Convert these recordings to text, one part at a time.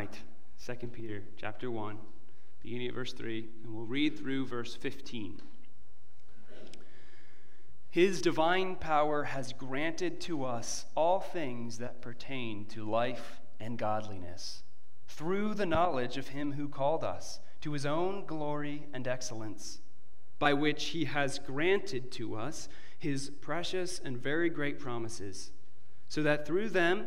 tonight 2 Peter chapter 1, beginning at verse 3, and we'll read through verse 15. His divine power has granted to us all things that pertain to life and godliness through the knowledge of him who called us to his own glory and excellence, by which he has granted to us his precious and very great promises, so that through them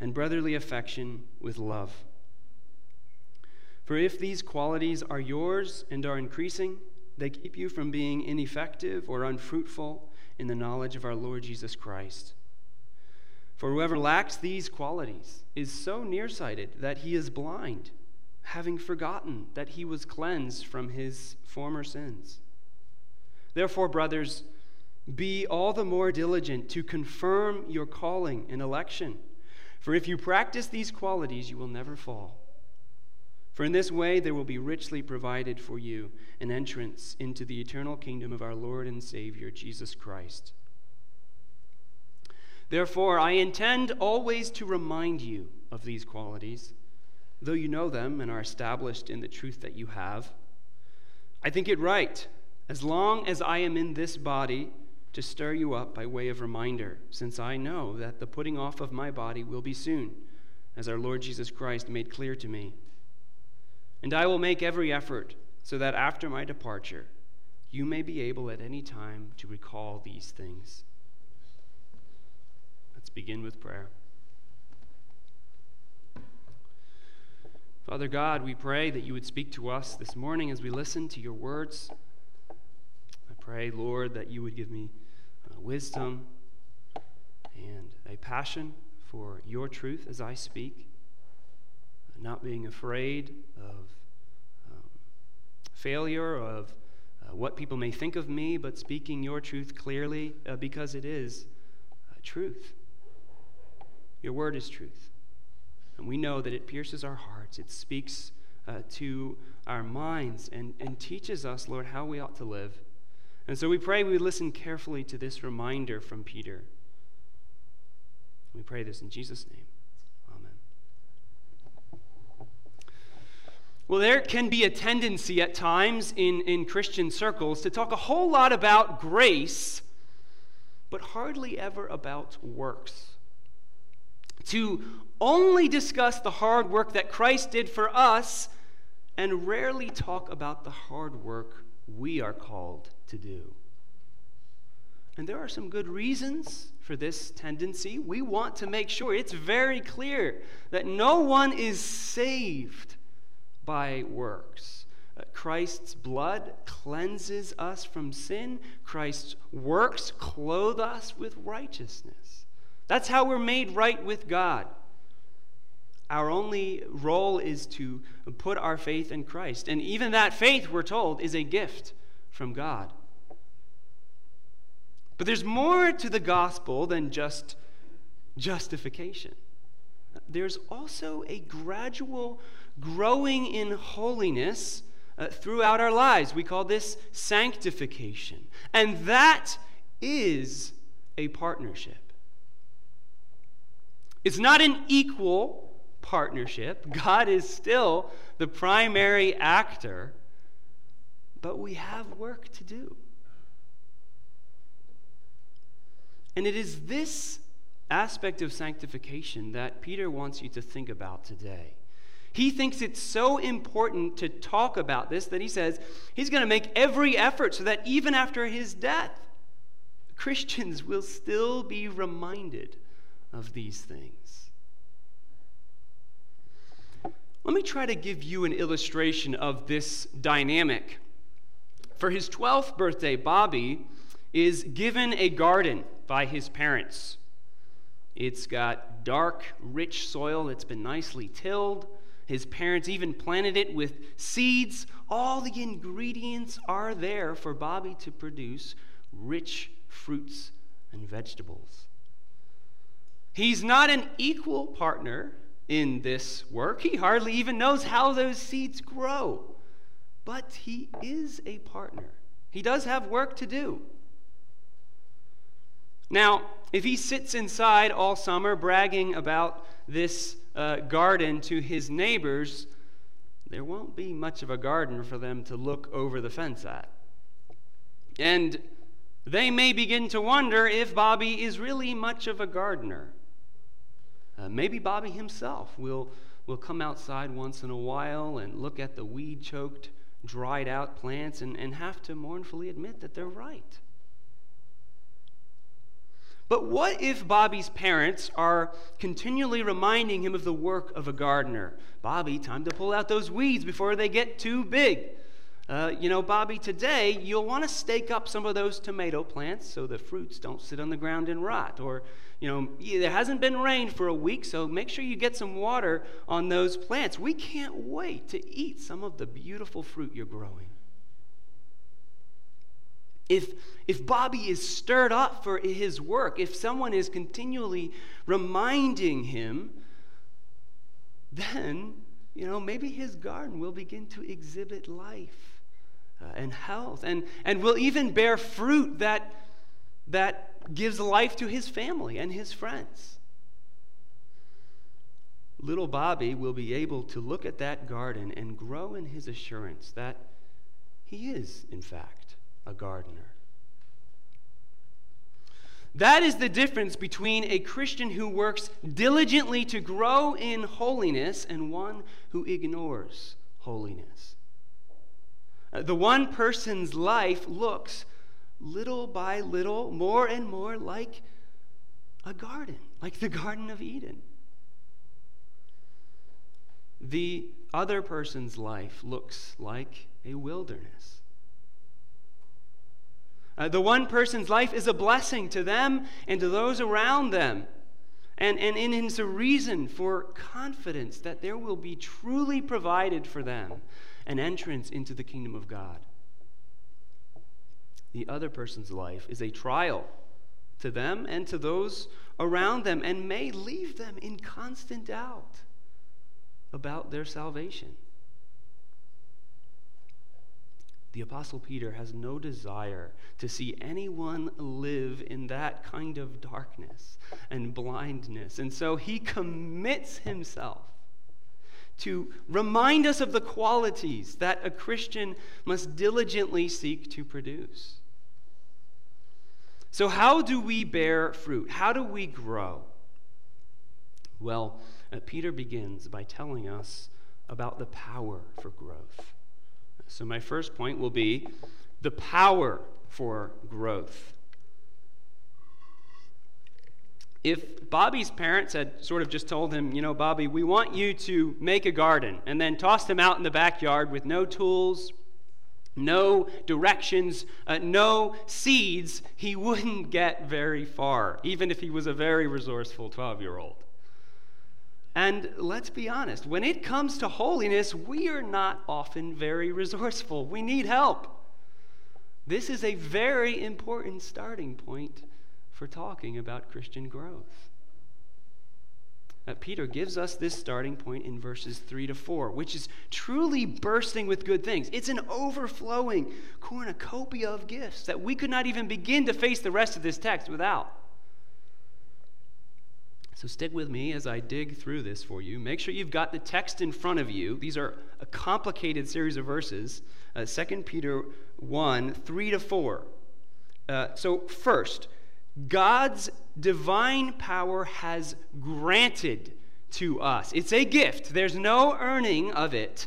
and brotherly affection with love. For if these qualities are yours and are increasing, they keep you from being ineffective or unfruitful in the knowledge of our Lord Jesus Christ. For whoever lacks these qualities is so nearsighted that he is blind, having forgotten that he was cleansed from his former sins. Therefore, brothers, be all the more diligent to confirm your calling and election. For if you practice these qualities, you will never fall. For in this way there will be richly provided for you an entrance into the eternal kingdom of our Lord and Savior, Jesus Christ. Therefore, I intend always to remind you of these qualities, though you know them and are established in the truth that you have. I think it right, as long as I am in this body, to stir you up by way of reminder, since I know that the putting off of my body will be soon, as our Lord Jesus Christ made clear to me. And I will make every effort so that after my departure, you may be able at any time to recall these things. Let's begin with prayer. Father God, we pray that you would speak to us this morning as we listen to your words. I pray, Lord, that you would give me wisdom and a passion for your truth as I speak not being afraid of um, failure, of uh, what people may think of me, but speaking your truth clearly uh, because it is uh, truth. Your word is truth. And we know that it pierces our hearts, it speaks uh, to our minds, and, and teaches us, Lord, how we ought to live. And so we pray we listen carefully to this reminder from Peter. We pray this in Jesus' name. Amen. Well, there can be a tendency at times in, in Christian circles to talk a whole lot about grace, but hardly ever about works. To only discuss the hard work that Christ did for us and rarely talk about the hard work we are called to do. And there are some good reasons for this tendency. We want to make sure it's very clear that no one is saved by works. Uh, Christ's blood cleanses us from sin. Christ's works clothe us with righteousness. That's how we're made right with God. Our only role is to put our faith in Christ. And even that faith, we're told, is a gift from God. But there's more to the gospel than just justification. There's also a gradual growing in holiness uh, throughout our lives. We call this sanctification. And that is a partnership. It's not an equal partnership. God is still the primary actor, but we have work to do. And it is this aspect of sanctification that Peter wants you to think about today. He thinks it's so important to talk about this that he says he's going to make every effort so that even after his death, Christians will still be reminded of these things. Let me try to give you an illustration of this dynamic. For his 12th birthday, Bobby is given a garden by his parents. It's got dark, rich soil, that's been nicely tilled. His parents even planted it with seeds. All the ingredients are there for Bobby to produce rich fruits and vegetables. He's not an equal partner in this work. He hardly even knows how those seeds grow. But he is a partner. He does have work to do. Now, if he sits inside all summer bragging about this uh, garden to his neighbors, there won't be much of a garden for them to look over the fence at. And they may begin to wonder if Bobby is really much of a gardener. Uh, maybe Bobby himself will, will come outside once in a while and look at the weed choked, dried out plants and, and have to mournfully admit that they're right. But what if Bobby's parents are continually reminding him of the work of a gardener? Bobby, time to pull out those weeds before they get too big. Uh, you know, Bobby, today you'll want to stake up some of those tomato plants so the fruits don't sit on the ground and rot. Or, you know, there hasn't been rain for a week, so make sure you get some water on those plants. We can't wait to eat some of the beautiful fruit you're growing. If, if Bobby is stirred up for his work, if someone is continually reminding him, then, you know, maybe his garden will begin to exhibit life uh, and health, and, and will even bear fruit that, that gives life to his family and his friends. Little Bobby will be able to look at that garden and grow in his assurance that he is, in fact, a gardener. That is the difference between a Christian who works diligently to grow in holiness and one who ignores holiness. Uh, the one person's life looks little by little more and more like a garden, like the Garden of Eden. The other person's life looks like a wilderness. Uh, the one person's life is a blessing to them and to those around them. And, and it is a reason for confidence that there will be truly provided for them an entrance into the kingdom of God. The other person's life is a trial to them and to those around them and may leave them in constant doubt about their salvation. The Apostle Peter has no desire to see anyone live in that kind of darkness and blindness. And so he commits himself to remind us of the qualities that a Christian must diligently seek to produce. So, how do we bear fruit? How do we grow? Well, uh, Peter begins by telling us about the power for growth. So, my first point will be the power for growth. if Bobby's parents had sort of just told him, you know, Bobby, we want you to make a garden, and then tossed him out in the backyard with no tools, no directions, uh, no seeds, he wouldn't get very far, even if he was a very resourceful 12 year old. And let's be honest, when it comes to holiness, we are not often very resourceful. We need help. This is a very important starting point for talking about Christian growth. Uh, Peter gives us this starting point in verses 3 to 4, which is truly bursting with good things. It's an overflowing cornucopia of gifts that we could not even begin to face the rest of this text without. So stick with me as I dig through this for you. Make sure you've got the text in front of you. These are a complicated series of verses. Uh, 2 Peter 1 3 to 4. Uh, so, first, God's divine power has granted to us. It's a gift, there's no earning of it.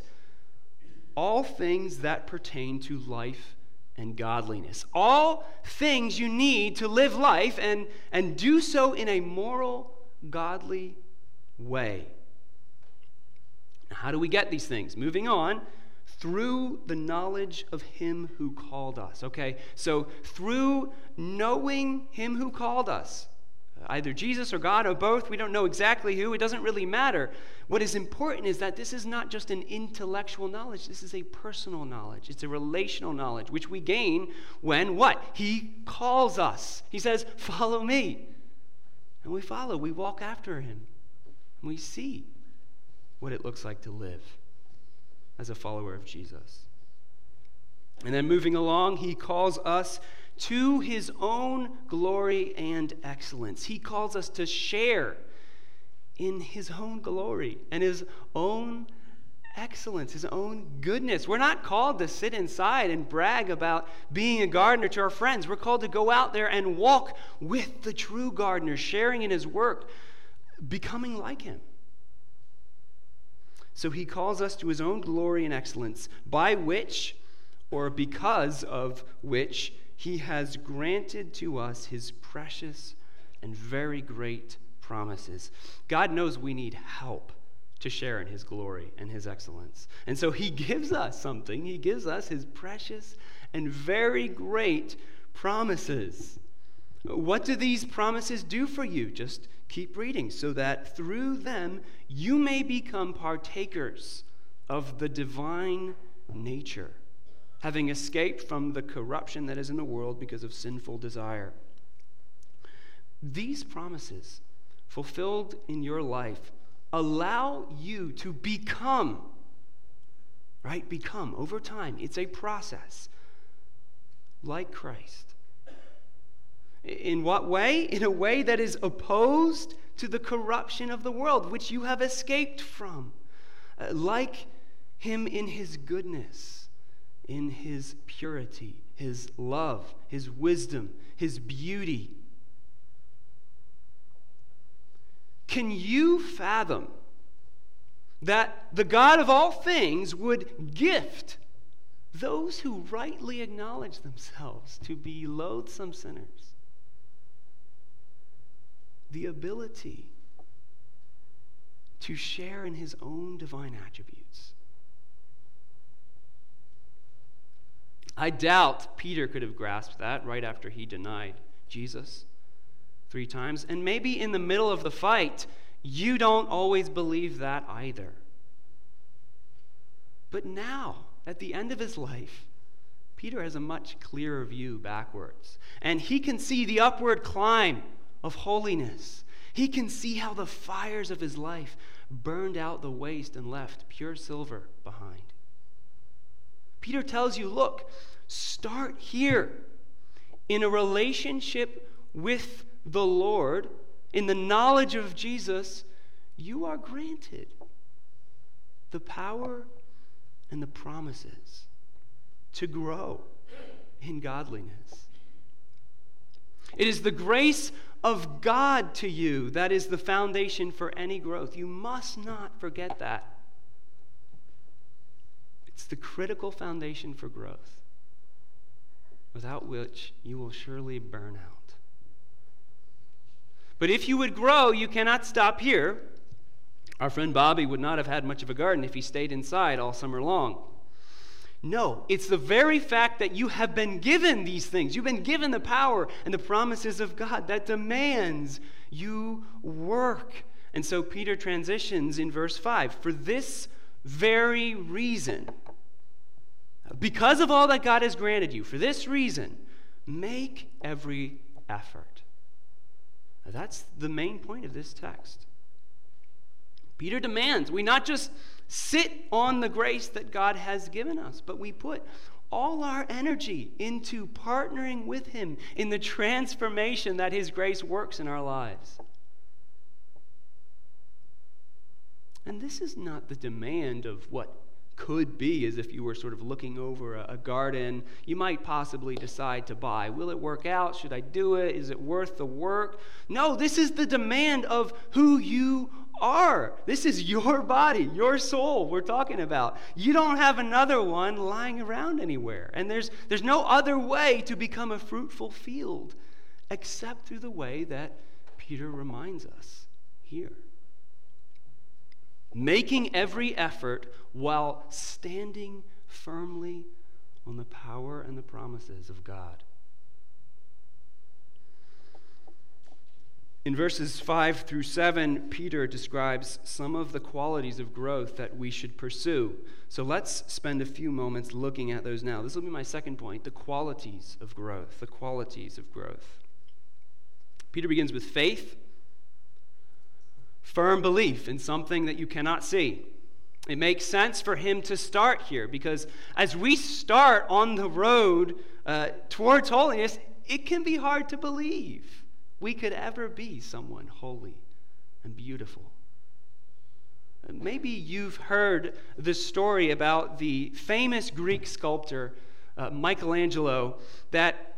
All things that pertain to life and godliness. All things you need to live life and, and do so in a moral, godly way. How do we get these things? Moving on, through the knowledge of him who called us. Okay, so through knowing him who called us, either Jesus or God or both. We don't know exactly who. It doesn't really matter. What is important is that this is not just an intellectual knowledge, this is a personal knowledge. It's a relational knowledge, which we gain when what? He calls us. He says, Follow me. And we follow, we walk after him. And we see what it looks like to live as a follower of Jesus. And then moving along, he calls us to his own glory and excellence. He calls us to share in his own glory and his own excellence, his own goodness. We're not called to sit inside and brag about being a gardener to our friends. We're called to go out there and walk with the true gardener, sharing in his work, becoming like him. So he calls us to his own glory and excellence, by which, or because of which, he has granted to us his precious and very great promises. God knows we need help to share in his glory and his excellence. And so he gives us something. He gives us his precious and very great promises. What do these promises do for you? Just keep reading so that through them you may become partakers of the divine nature having escaped from the corruption that is in the world because of sinful desire. These promises, fulfilled in your life, allow you to become, right? Become over time. It's a process like Christ. In what way? In a way that is opposed to the corruption of the world, which you have escaped from. Uh, like him in his goodness in his purity, his love, his wisdom, his beauty. Can you fathom that the God of all things would gift those who rightly acknowledge themselves to be loathsome sinners the ability to share in his own divine attributes? I doubt Peter could have grasped that right after he denied Jesus three times. And maybe in the middle of the fight, you don't always believe that either. But now, at the end of his life, Peter has a much clearer view backwards. And he can see the upward climb of holiness. He can see how the fires of his life burned out the waste and left pure silver behind. Peter tells you look, start here in a relationship with the Lord, in the knowledge of Jesus, you are granted the power and the promises to grow in godliness. It is the grace of God to you that is the foundation for any growth. You must not forget that. It's the critical foundation for growth, without which you will surely burn out. But if you would grow, you cannot stop here. Our friend Bobby would not have had much of a garden if he stayed inside all summer long. No, it's the very fact that you have been given these things. You've been given the power and the promises of God that demands you work. And so Peter transitions in verse 5 For this very reason, because of all that God has granted you, for this reason, make every effort. That's the main point of this text. Peter demands we not just sit on the grace that God has given us, but we put all our energy into partnering with Him in the transformation that His grace works in our lives. And this is not the demand of what could be as if you were sort of looking over a, a, garden you might possibly decide to buy. Will it work out? Should I do it? Is it worth the work? No, this is the demand of who you are. This is your body, your soul we're talking about. You don't have another one lying around anywhere. And there's, there's no other way to become a fruitful field except through the way that Peter reminds us here making every effort while standing firmly on the power and the promises of God. In verses 5 through 7, Peter describes some of the qualities of growth that we should pursue. So let's spend a few moments looking at those now. This will be my second point the qualities of growth. The qualities of growth. Peter begins with faith, firm belief in something that you cannot see. It makes sense for him to start here because as we start on the road uh, towards holiness, it can be hard to believe we could ever be someone holy and beautiful. Maybe you've heard the story about the famous Greek sculptor uh, Michelangelo that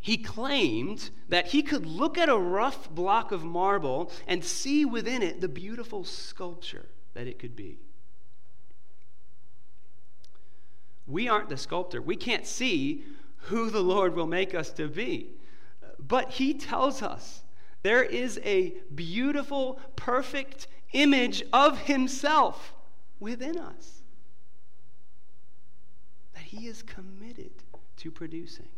he claimed that he could look at a rough block of marble and see within it the beautiful sculpture that it could be. We aren't the sculptor. We can't see who the Lord will make us to be. But he tells us there is a beautiful, perfect image of himself within us that he is committed to producing.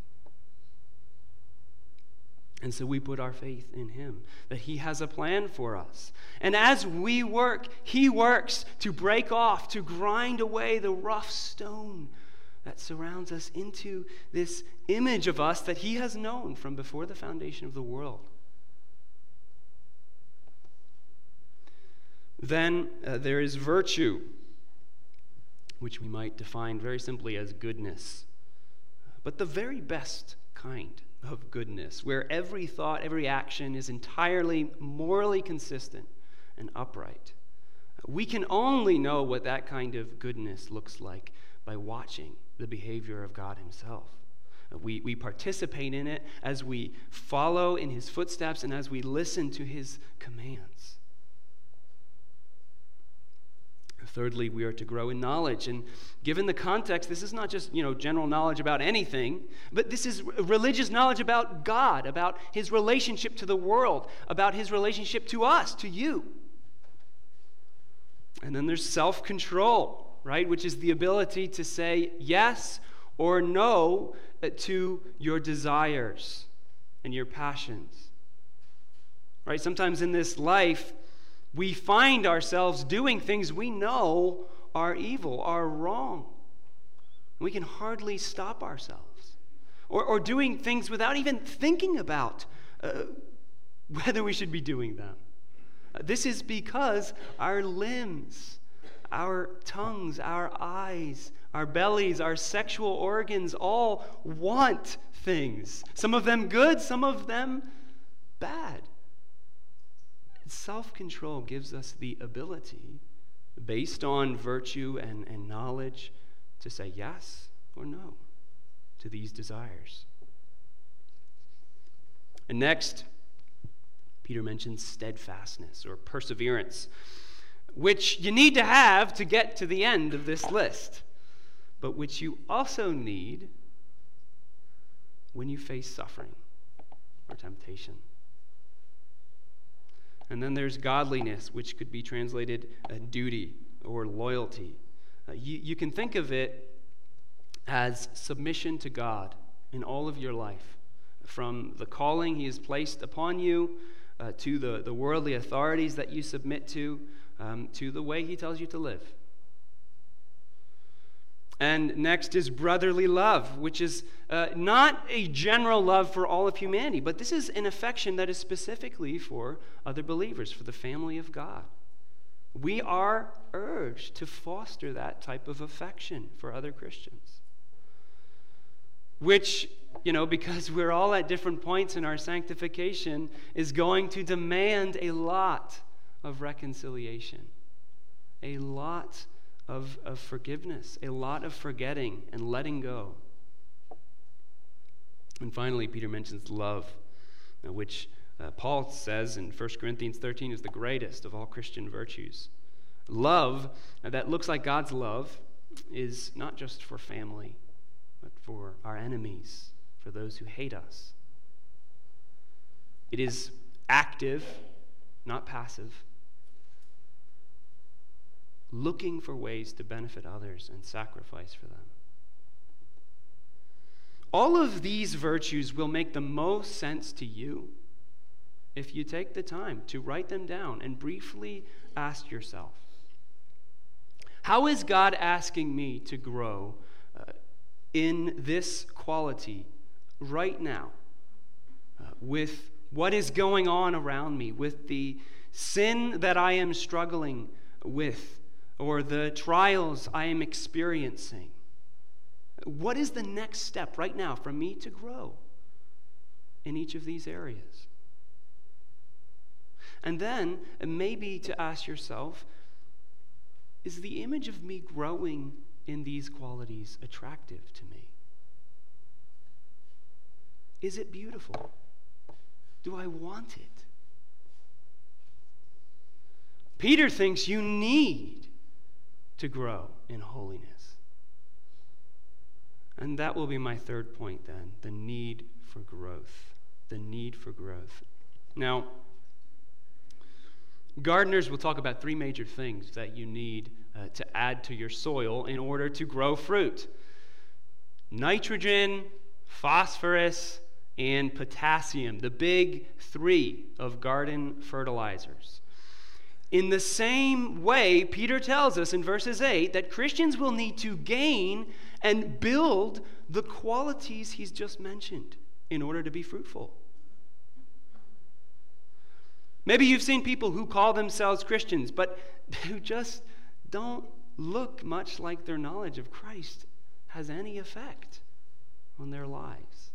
And so we put our faith in him, that he has a plan for us. And as we work, he works to break off, to grind away the rough stone that surrounds us into this image of us that He has known from before the foundation of the world. Then uh, there is virtue, which we might define very simply as goodness, but the very best kind of goodness, where every thought, every action is entirely morally consistent and upright. We can only know what that kind of goodness looks like by watching the behavior of God Himself. We, we participate in it as we follow in His footsteps and as we listen to His commands. Thirdly, we are to grow in knowledge. And given the context, this is not just, you know, general knowledge about anything, but this is religious knowledge about God, about his relationship to the world, about his relationship to us, to you. And then there's self-control right? Which is the ability to say yes or no uh, to your desires and your passions. Right? Sometimes in this life, we find ourselves doing things we know are evil, are wrong. We can hardly stop ourselves. Or, or doing things without even thinking about uh, whether we should be doing them. Uh, this is because our limbs our tongues, our eyes, our bellies, our sexual organs all want things. Some of them good, some of them bad. Self control gives us the ability, based on virtue and, and knowledge, to say yes or no to these desires. And next, Peter mentions steadfastness or perseverance which you need to have to get to the end of this list, but which you also need when you face suffering or temptation. And then there's godliness, which could be translated a duty or loyalty. Uh, you, you can think of it as submission to God in all of your life, from the calling He has placed upon you uh, to the, the worldly authorities that you submit to um, to the way he tells you to live. And next is brotherly love, which is uh, not a general love for all of humanity, but this is an affection that is specifically for other believers, for the family of God. We are urged to foster that type of affection for other Christians. Which, you know, because we're all at different points in our sanctification, is going to demand a lot of reconciliation, a lot of, of forgiveness, a lot of forgetting and letting go. And finally, Peter mentions love, uh, which uh, Paul says in 1 Corinthians 13 is the greatest of all Christian virtues. Love that looks like God's love is not just for family, but for our enemies, for those who hate us. It is active, not passive looking for ways to benefit others and sacrifice for them. All of these virtues will make the most sense to you if you take the time to write them down and briefly ask yourself How is God asking me to grow uh, in this quality right now uh, with what is going on around me, with the sin that I am struggling with, or the trials I am experiencing? What is the next step right now for me to grow in each of these areas? And then maybe to ask yourself is the image of me growing in these qualities attractive to me? Is it beautiful? Do I want it? Peter thinks you need to grow in holiness. And that will be my third point then the need for growth. The need for growth. Now, gardeners will talk about three major things that you need uh, to add to your soil in order to grow fruit nitrogen, phosphorus, and potassium, the big three of garden fertilizers. In the same way, Peter tells us in verses 8 that Christians will need to gain and build the qualities he's just mentioned in order to be fruitful. Maybe you've seen people who call themselves Christians, but who just don't look much like their knowledge of Christ has any effect on their lives.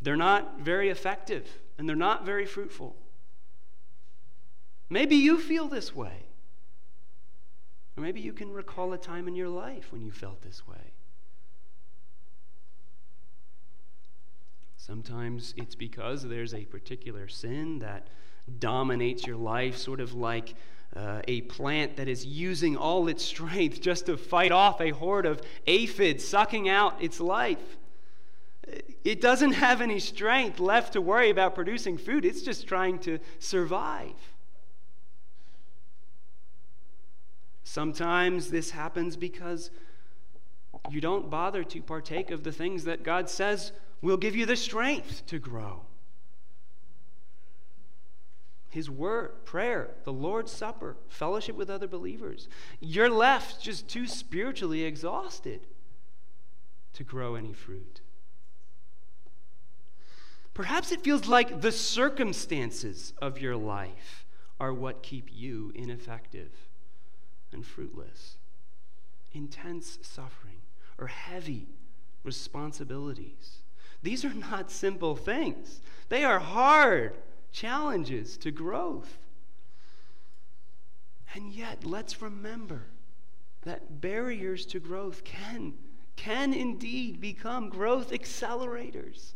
They're not very effective and they're not very fruitful. Maybe you feel this way. Or maybe you can recall a time in your life when you felt this way. Sometimes it's because there's a particular sin that dominates your life, sort of like uh, a plant that is using all its strength just to fight off a horde of aphids sucking out its life. It doesn't have any strength left to worry about producing food, it's just trying to survive. Sometimes this happens because you don't bother to partake of the things that God says will give you the strength to grow. His word, prayer, the Lord's Supper, fellowship with other believers. You're left just too spiritually exhausted to grow any fruit. Perhaps it feels like the circumstances of your life are what keep you ineffective and fruitless, intense suffering, or heavy responsibilities. These are not simple things, they are hard challenges to growth. And yet, let's remember that barriers to growth can, can indeed become growth accelerators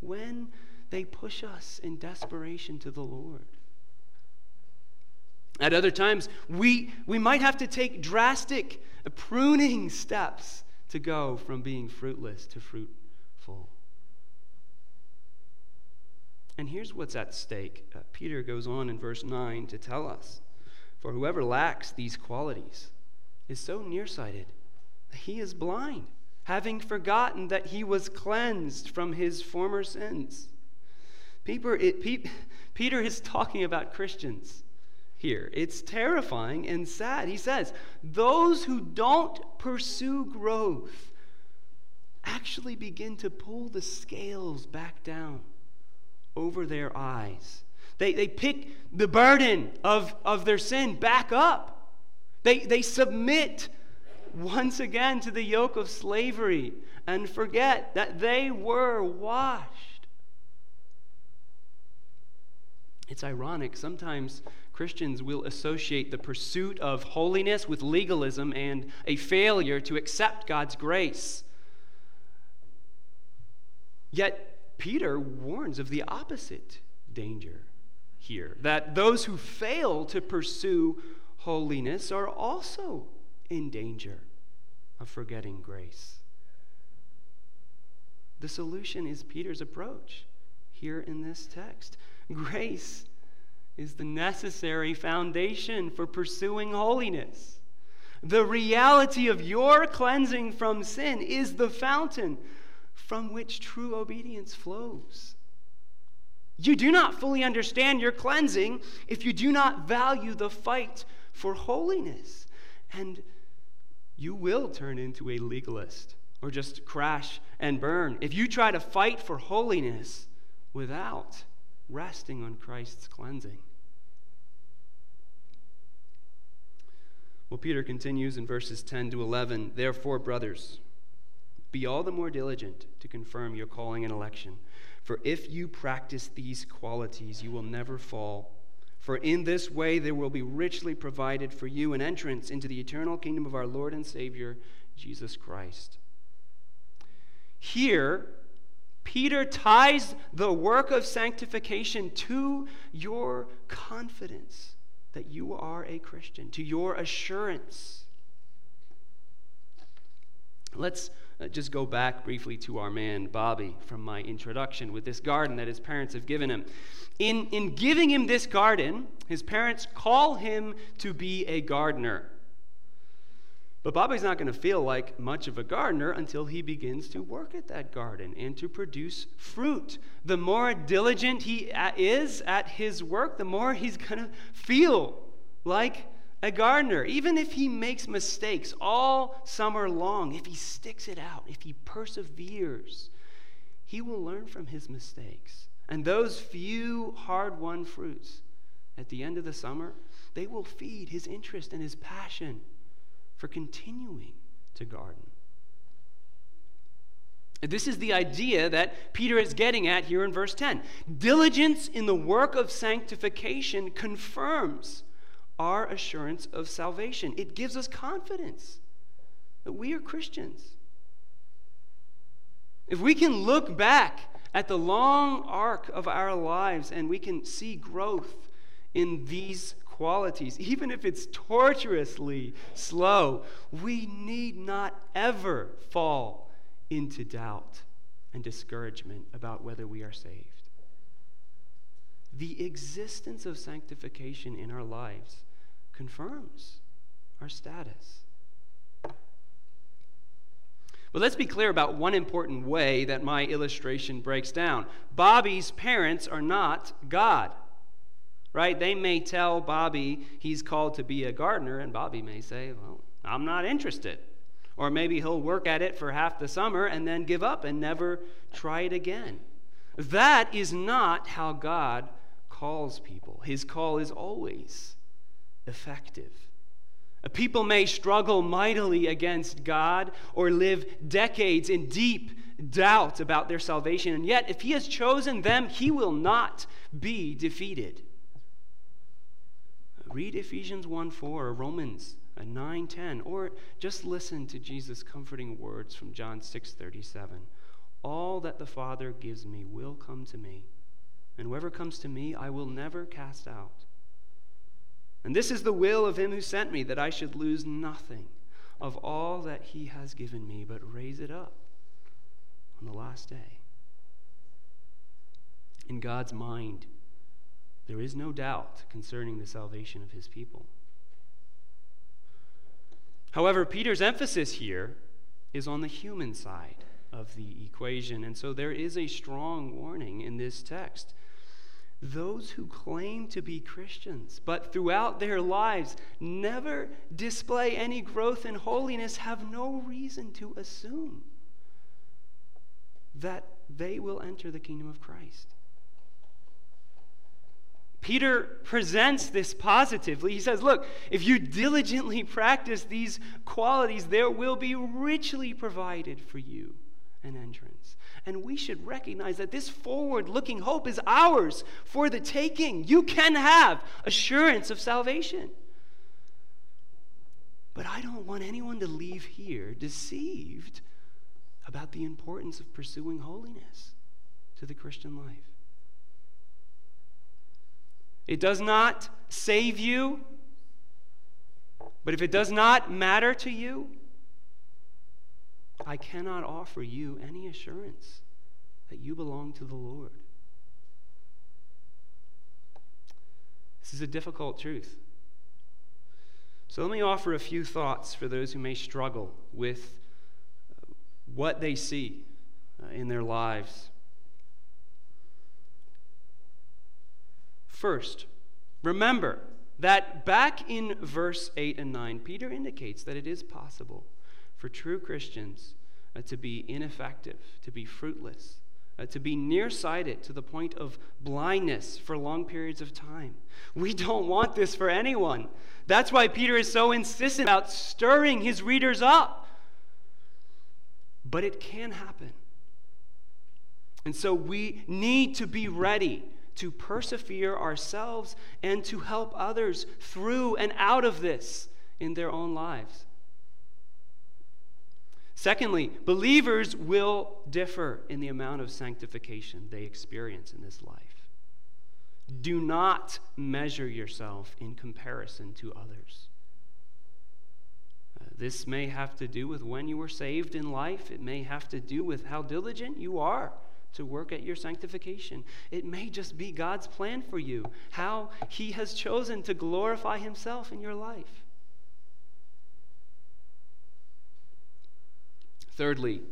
when they push us in desperation to the Lord. At other times, we, we might have to take drastic pruning steps to go from being fruitless to fruitful. And here's what's at stake. Uh, Peter goes on in verse 9 to tell us For whoever lacks these qualities is so nearsighted that he is blind, having forgotten that he was cleansed from his former sins. Peter, it, Peter is talking about Christians here. It's terrifying and sad. He says, those who don't pursue growth actually begin to pull the scales back down over their eyes. They, they pick the burden of, of their sin back up. They, they submit once again to the yoke of slavery and forget that they were washed. It's ironic. Sometimes Christians will associate the pursuit of holiness with legalism and a failure to accept God's grace. Yet, Peter warns of the opposite danger here that those who fail to pursue holiness are also in danger of forgetting grace. The solution is Peter's approach here in this text. Grace is the necessary foundation for pursuing holiness. The reality of your cleansing from sin is the fountain from which true obedience flows. You do not fully understand your cleansing if you do not value the fight for holiness. And you will turn into a legalist or just crash and burn if you try to fight for holiness without resting on Christ's cleansing. Well, Peter continues in verses 10 to 11 Therefore, brothers, be all the more diligent to confirm your calling and election. For if you practice these qualities, you will never fall. For in this way there will be richly provided for you an entrance into the eternal kingdom of our Lord and Savior, Jesus Christ. Here, Peter ties the work of sanctification to your confidence that you are a Christian, to your assurance. Let's uh, just go back briefly to our man, Bobby, from my introduction with this garden that his parents have given him. In, in giving him this garden, his parents call him to be a gardener. But Bobby's not going to feel like much of a gardener until he begins to work at that garden and to produce fruit. The more diligent he is at his work, the more he's going to feel like a gardener. Even if he makes mistakes all summer long, if he sticks it out, if he perseveres, he will learn from his mistakes. And those few hard won fruits at the end of the summer, they will feed his interest and his passion for continuing to garden. This is the idea that Peter is getting at here in verse 10. Diligence in the work of sanctification confirms our assurance of salvation. It gives us confidence that we are Christians. If we can look back at the long arc of our lives and we can see growth in these qualities, even if it's torturously slow, we need not ever fall into doubt and discouragement about whether we are saved. The existence of sanctification in our lives confirms our status. But let's be clear about one important way that my illustration breaks down. Bobby's parents are not God right? They may tell Bobby he's called to be a gardener, and Bobby may say, Well, I'm not interested. Or maybe he'll work at it for half the summer and then give up and never try it again. That is not how God calls people. His call is always effective. People may struggle mightily against God or live decades in deep doubt about their salvation, and yet, if He has chosen them, He will not be defeated. Read Ephesians 1 4 or Romans 9 10, or just listen to Jesus' comforting words from John 6 37. All that the Father gives me will come to me, and whoever comes to me I will never cast out. And this is the will of him who sent me, that I should lose nothing of all that he has given me, but raise it up on the last day. In God's mind, there is no doubt concerning the salvation of his people. However, Peter's emphasis here is on the human side of the equation, and so there is a strong warning in this text. Those who claim to be Christians, but throughout their lives never display any growth in holiness, have no reason to assume that they will enter the kingdom of Christ. Peter presents this positively. He says, Look, if you diligently practice these qualities, there will be richly provided for you an entrance. And we should recognize that this forward looking hope is ours for the taking. You can have assurance of salvation. But I don't want anyone to leave here deceived about the importance of pursuing holiness to the Christian life. It does not save you, but if it does not matter to you, I cannot offer you any assurance that you belong to the Lord. This is a difficult truth. So let me offer a few thoughts for those who may struggle with what they see uh, in their lives First, remember that back in verse 8 and 9, Peter indicates that it is possible for true Christians uh, to be ineffective, to be fruitless, uh, to be nearsighted to the point of blindness for long periods of time. We don't want this for anyone. That's why Peter is so insistent about stirring his readers up. But it can happen. And so we need to be ready to persevere ourselves and to help others through and out of this in their own lives. Secondly, believers will differ in the amount of sanctification they experience in this life. Do not measure yourself in comparison to others. Uh, this may have to do with when you were saved in life, it may have to do with how diligent you are to work at your sanctification. It may just be God's plan for you, how He has chosen to glorify Himself in your life. Thirdly,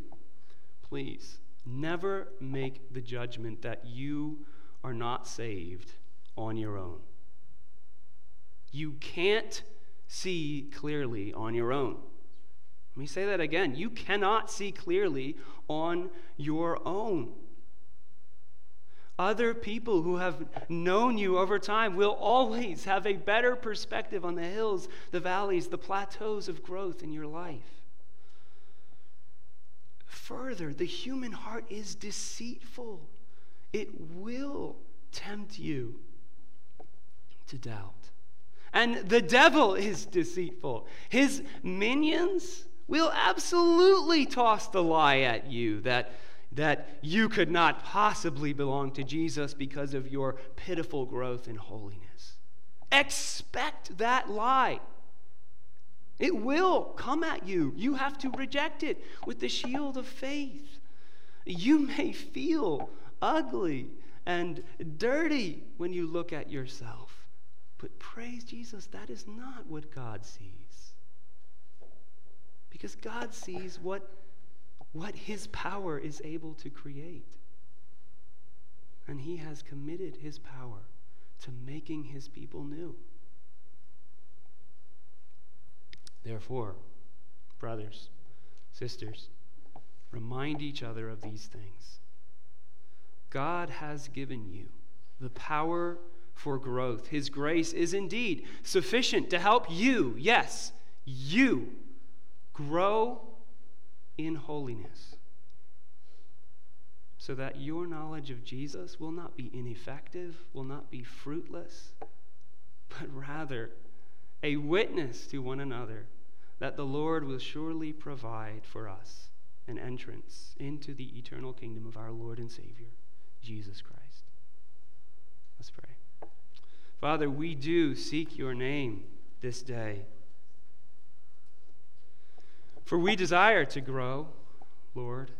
please never make the judgment that you are not saved on your own. You can't see clearly on your own. Let me say that again. You cannot see clearly on your own. Other people who have known you over time will always have a better perspective on the hills, the valleys, the plateaus of growth in your life. Further, the human heart is deceitful, it will tempt you to doubt. And the devil is deceitful. His minions will absolutely toss the lie at you that, that you could not possibly belong to Jesus because of your pitiful growth in holiness. Expect that lie. It will come at you. You have to reject it with the shield of faith. You may feel ugly and dirty when you look at yourself, but praise Jesus, that is not what God sees. Because God sees what, what His power is able to create. And He has committed His power to making His people new. Therefore, brothers, sisters, remind each other of these things. God has given you the power for growth. His grace is indeed sufficient to help you, yes, you, grow in holiness so that your knowledge of Jesus will not be ineffective, will not be fruitless, but rather a witness to one another that the Lord will surely provide for us an entrance into the eternal kingdom of our Lord and Savior, Jesus Christ. Let's pray. Father, we do seek your name this day. For we desire to grow, Lord.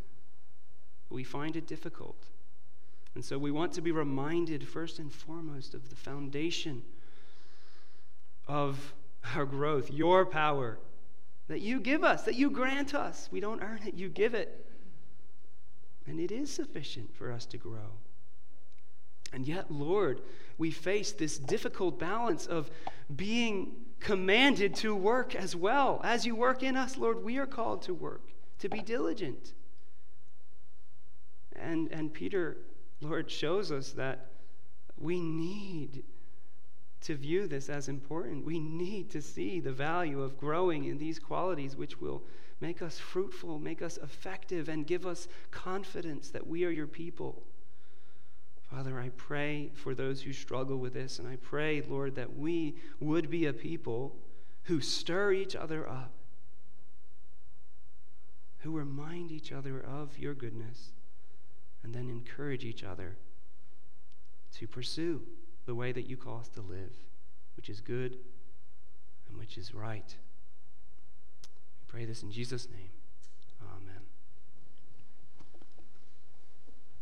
We find it difficult. And so we want to be reminded, first and foremost, of the foundation of our growth, your power that you give us, that you grant us. We don't earn it, you give it. And it is sufficient for us to grow. And yet, Lord, we face this difficult balance of being commanded to work as well. As you work in us, Lord, we are called to work, to be diligent. And, and Peter, Lord, shows us that we need to view this as important. We need to see the value of growing in these qualities, which will make us fruitful, make us effective, and give us confidence that we are your people. Father, I pray for those who struggle with this, and I pray, Lord, that we would be a people who stir each other up, who remind each other of your goodness, and then encourage each other to pursue the way that you call us to live, which is good and which is right. We pray this in Jesus' name.